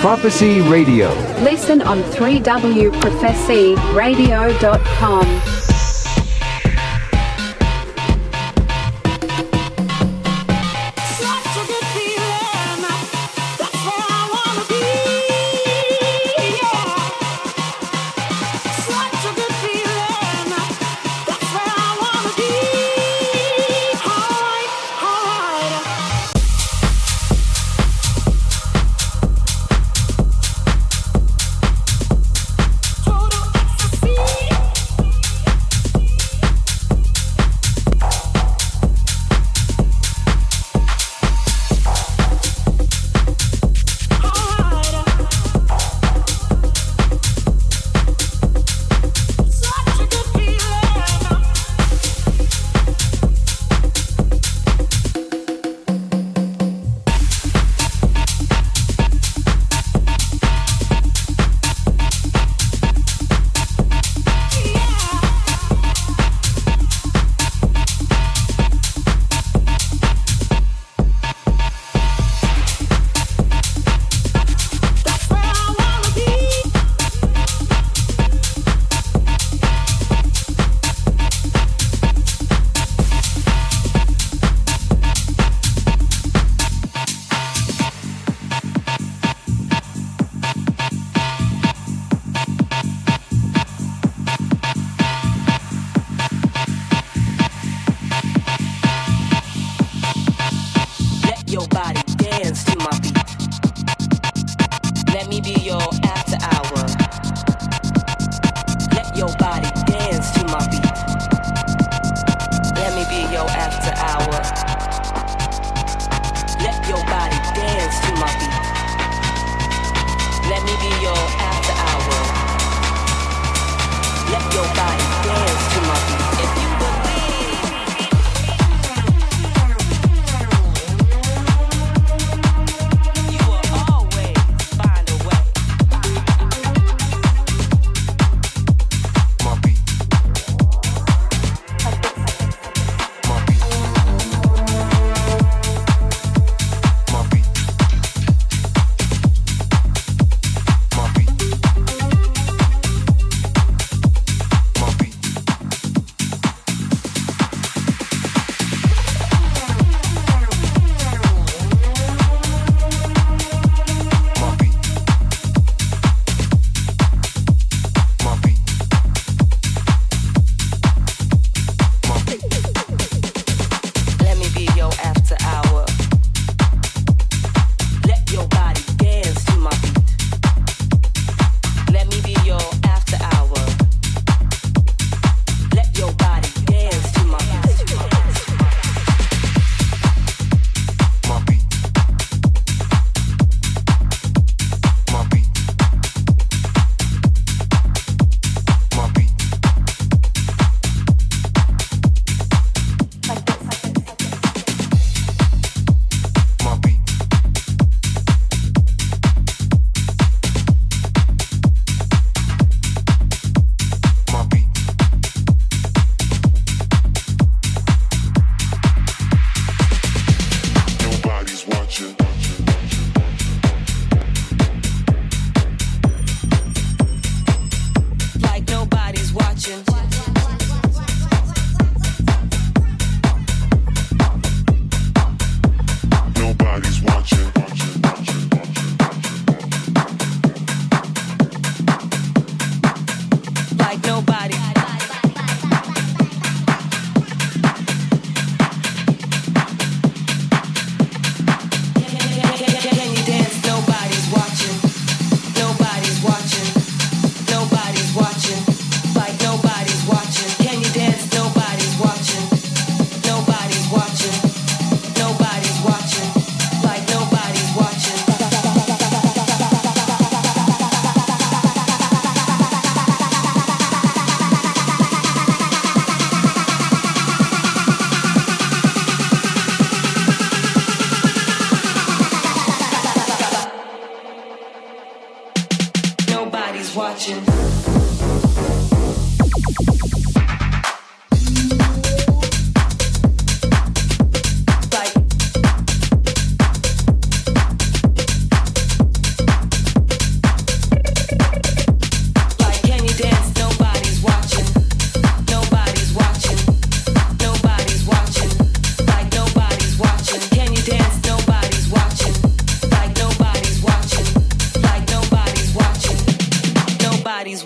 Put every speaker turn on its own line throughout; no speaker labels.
Prophecy Radio.
Listen on 3wprophecyradio.com.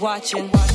watching.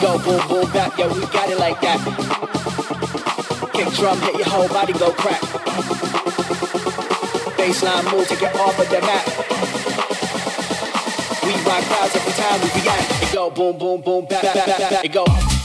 Go boom boom back, yeah, we got it like that. Kick drum, hit your whole body go crack. Baseline move, take it off of the mat. We rock crowds every time we react. It go boom boom boom back, back, back, back. It go.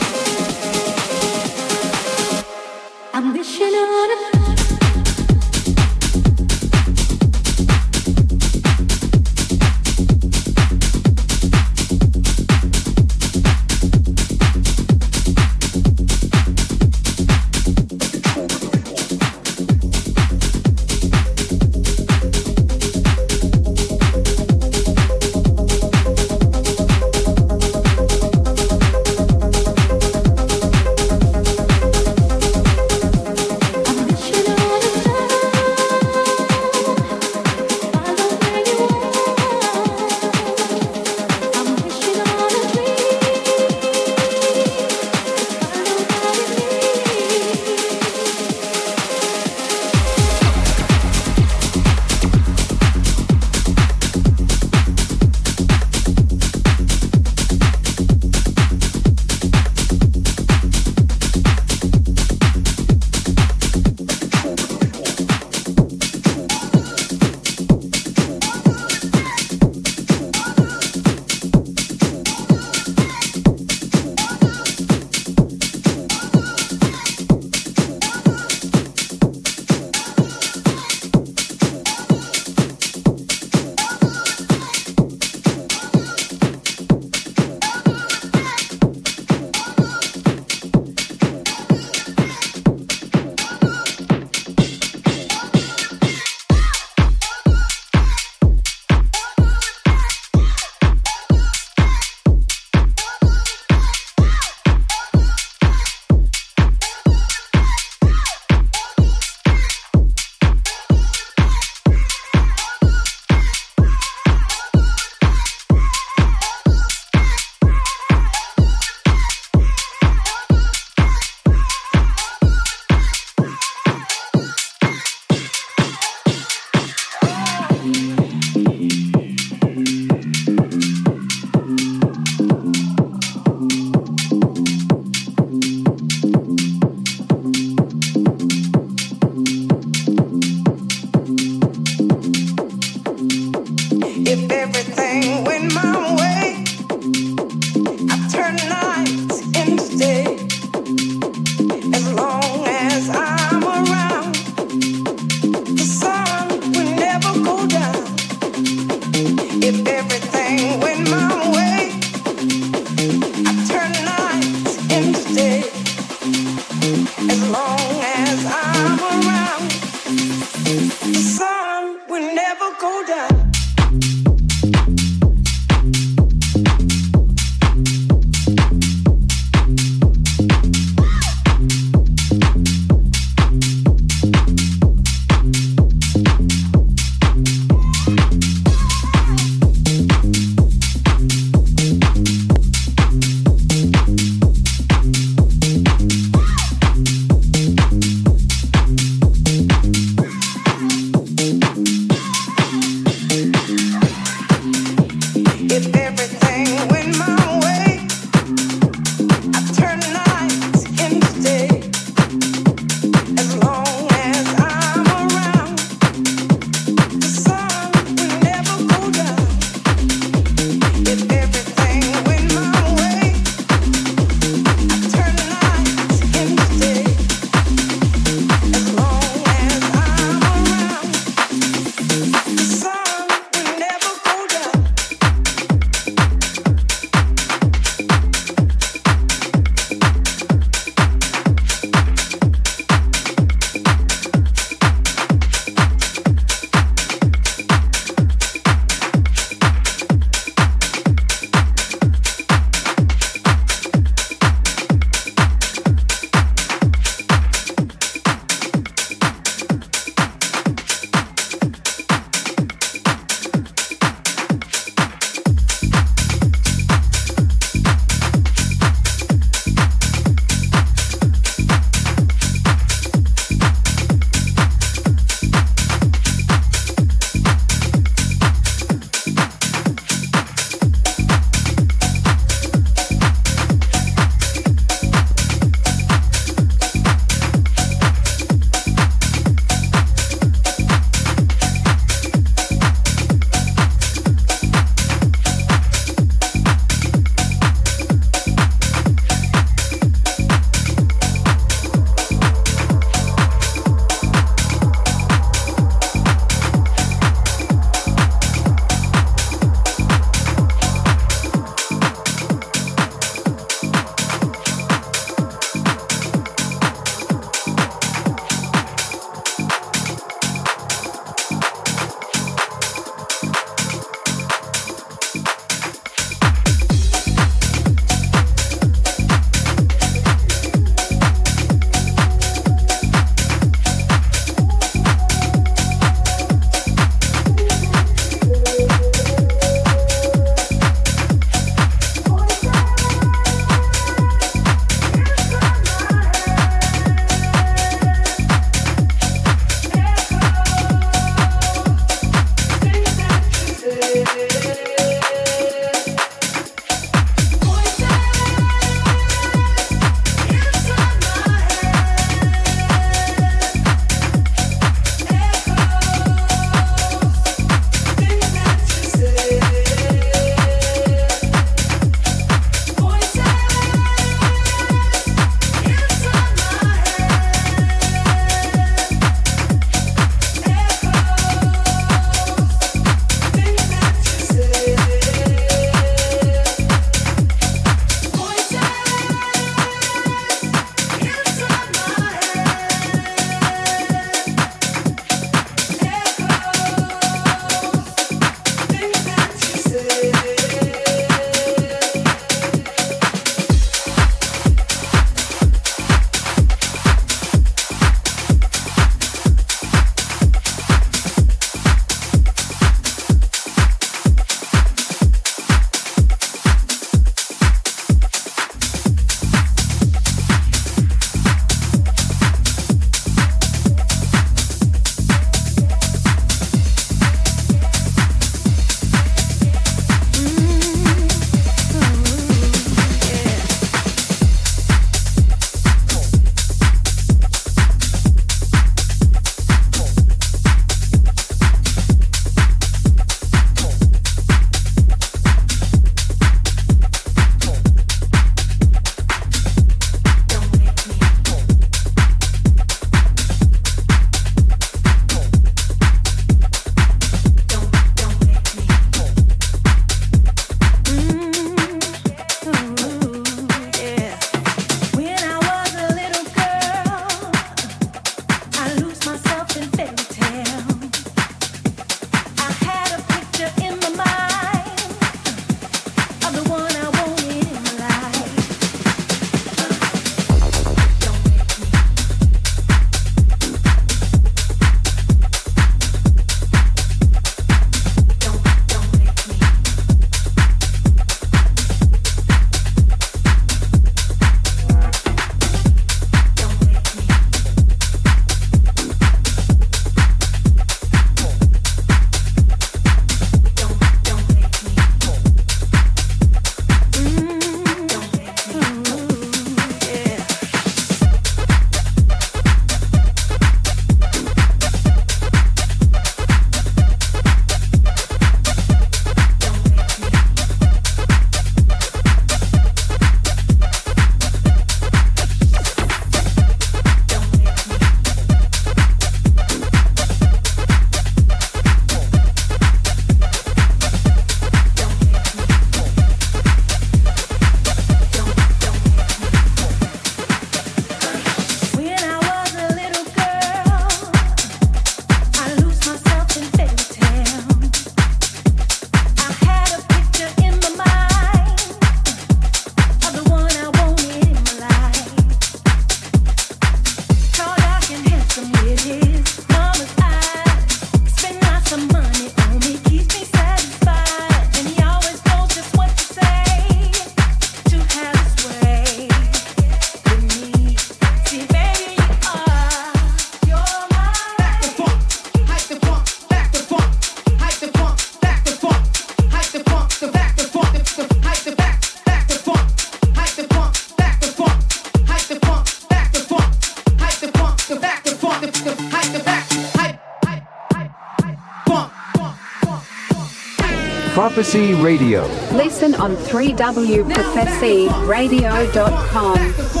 Prophecy Radio.
Listen on 3wprophecyradio.com.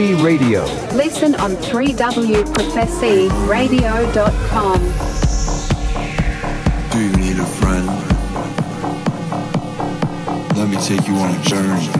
Radio.
Listen on 3wprophecyradio.com.
Do you need a friend? Let me take you on a journey.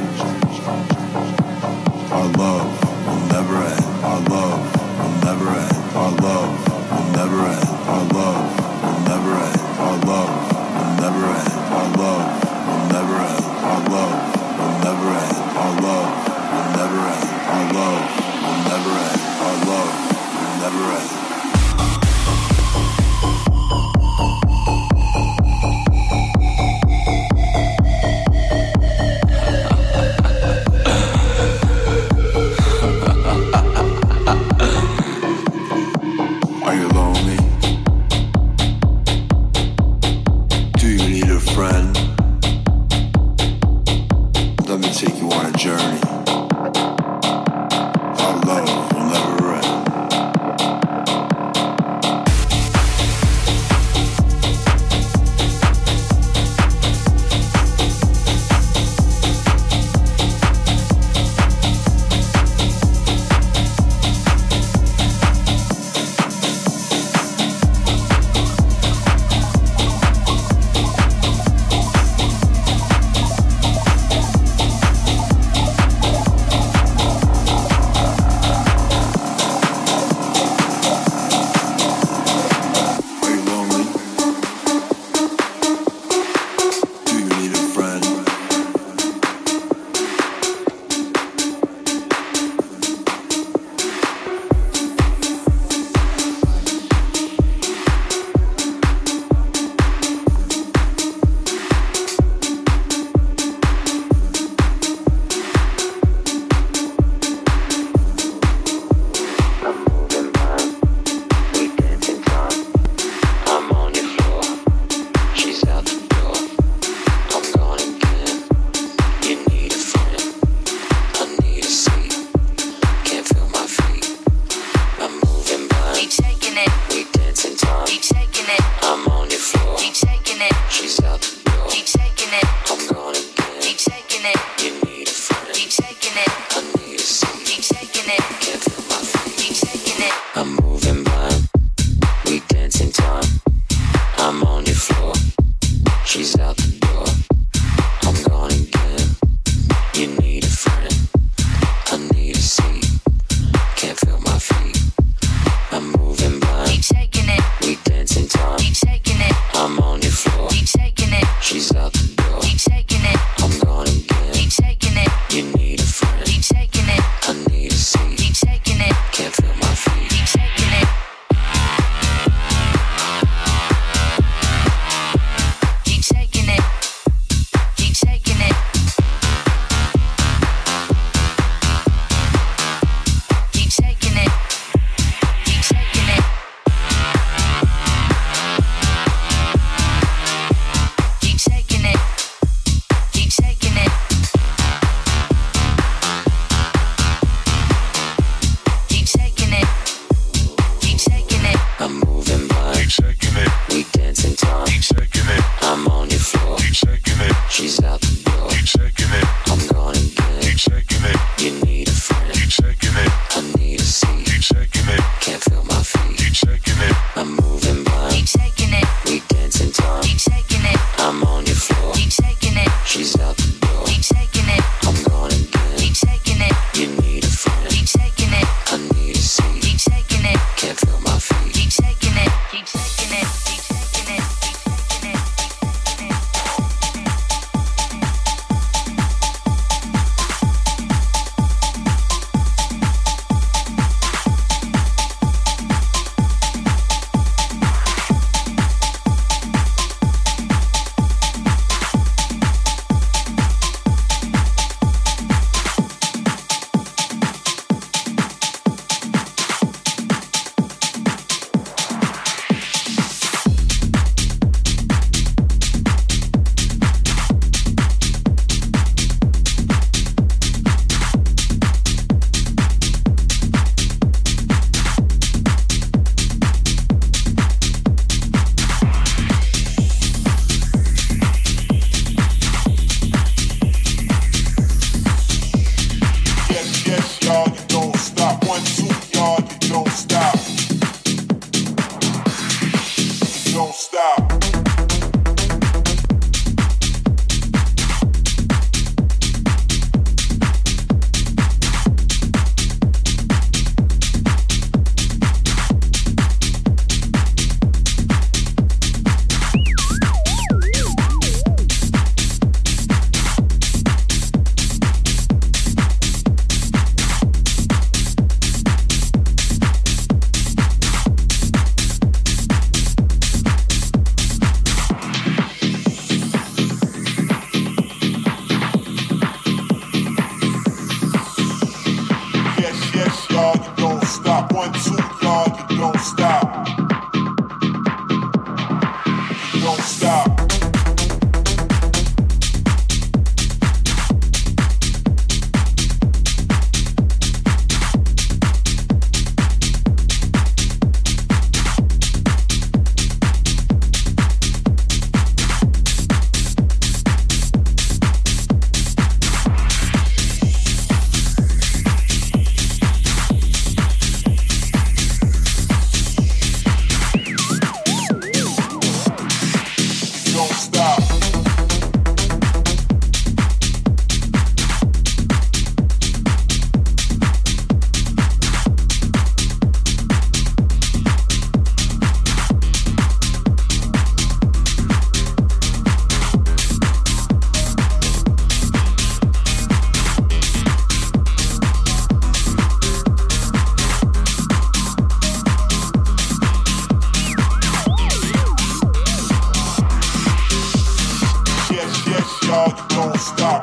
Don't stop.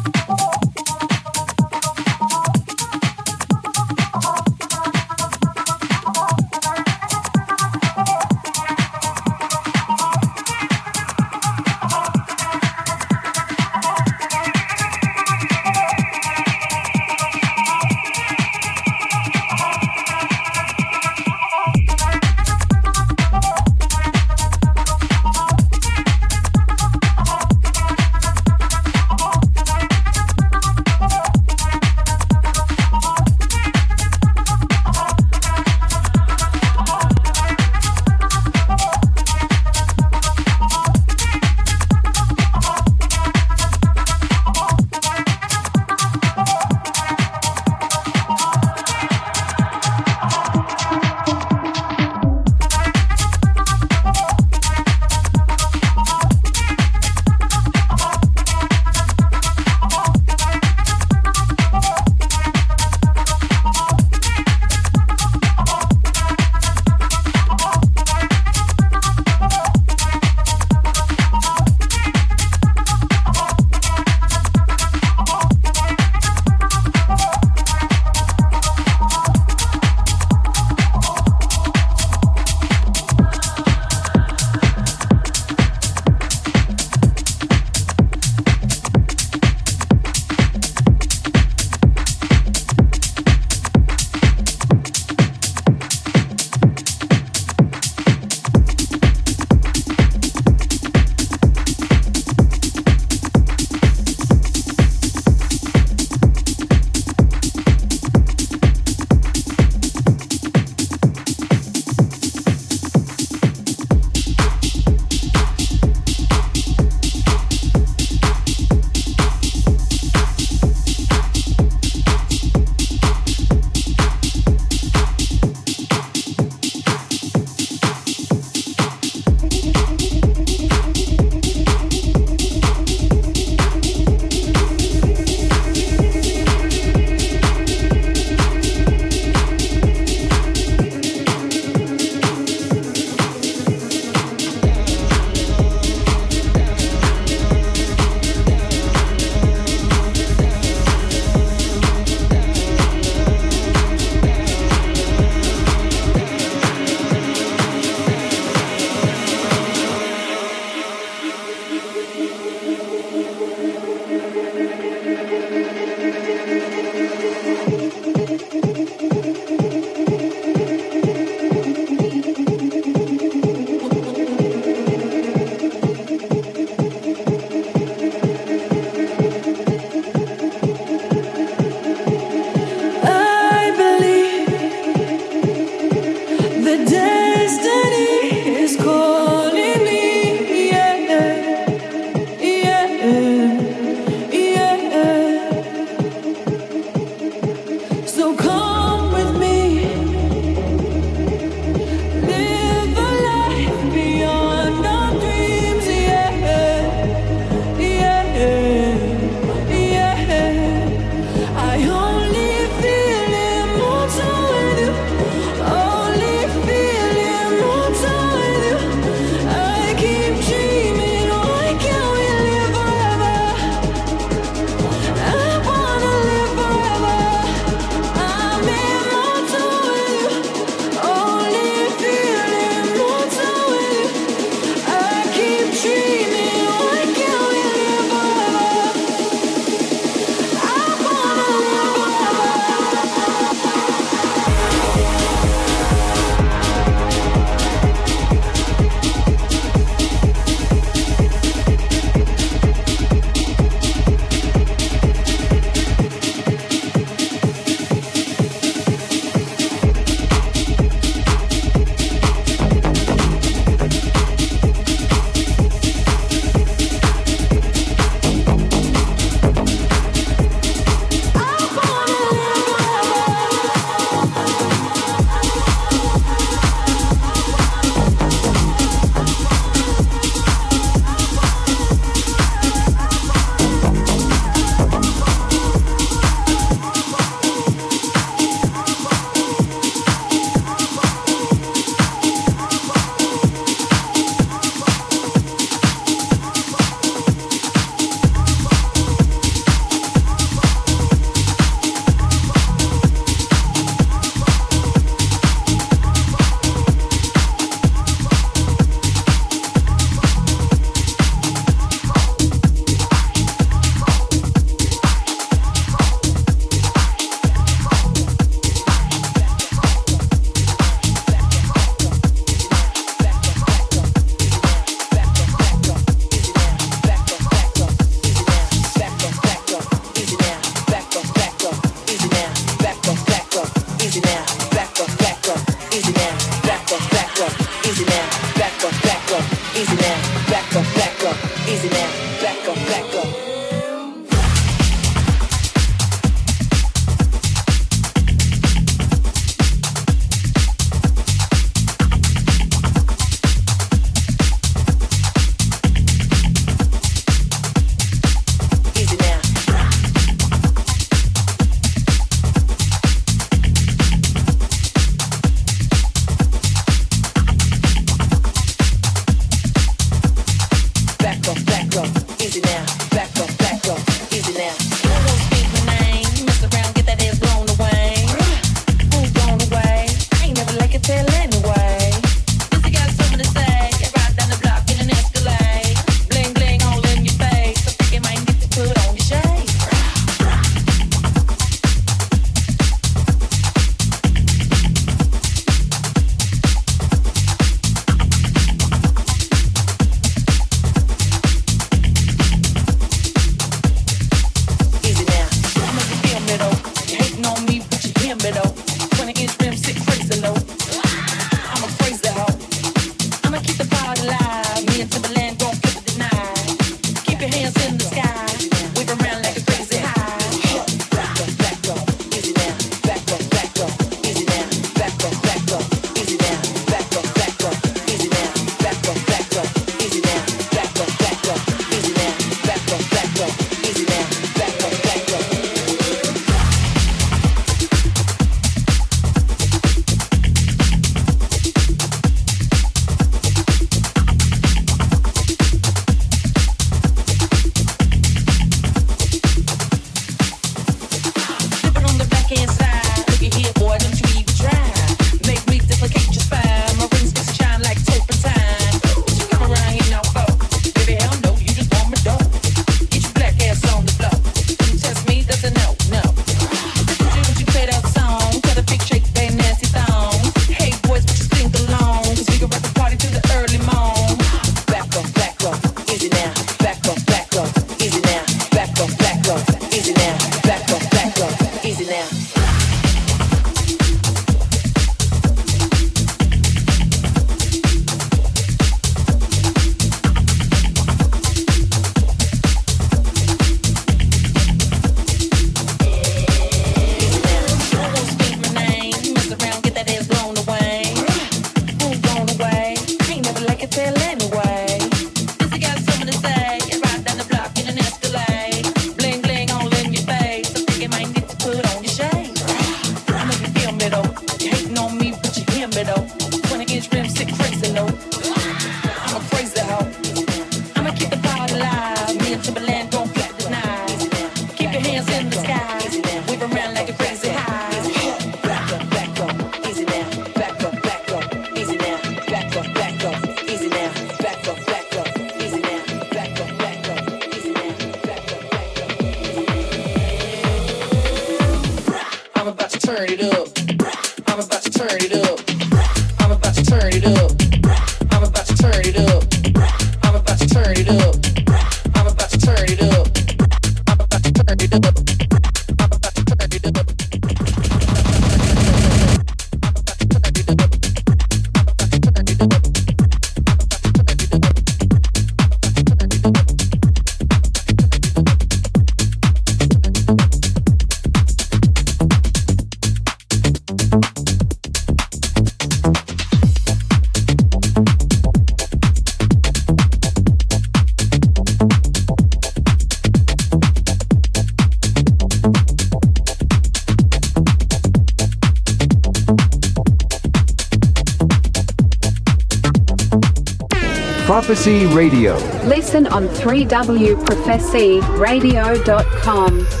Prophecy Radio.
Listen on 3wprophecyradio.com.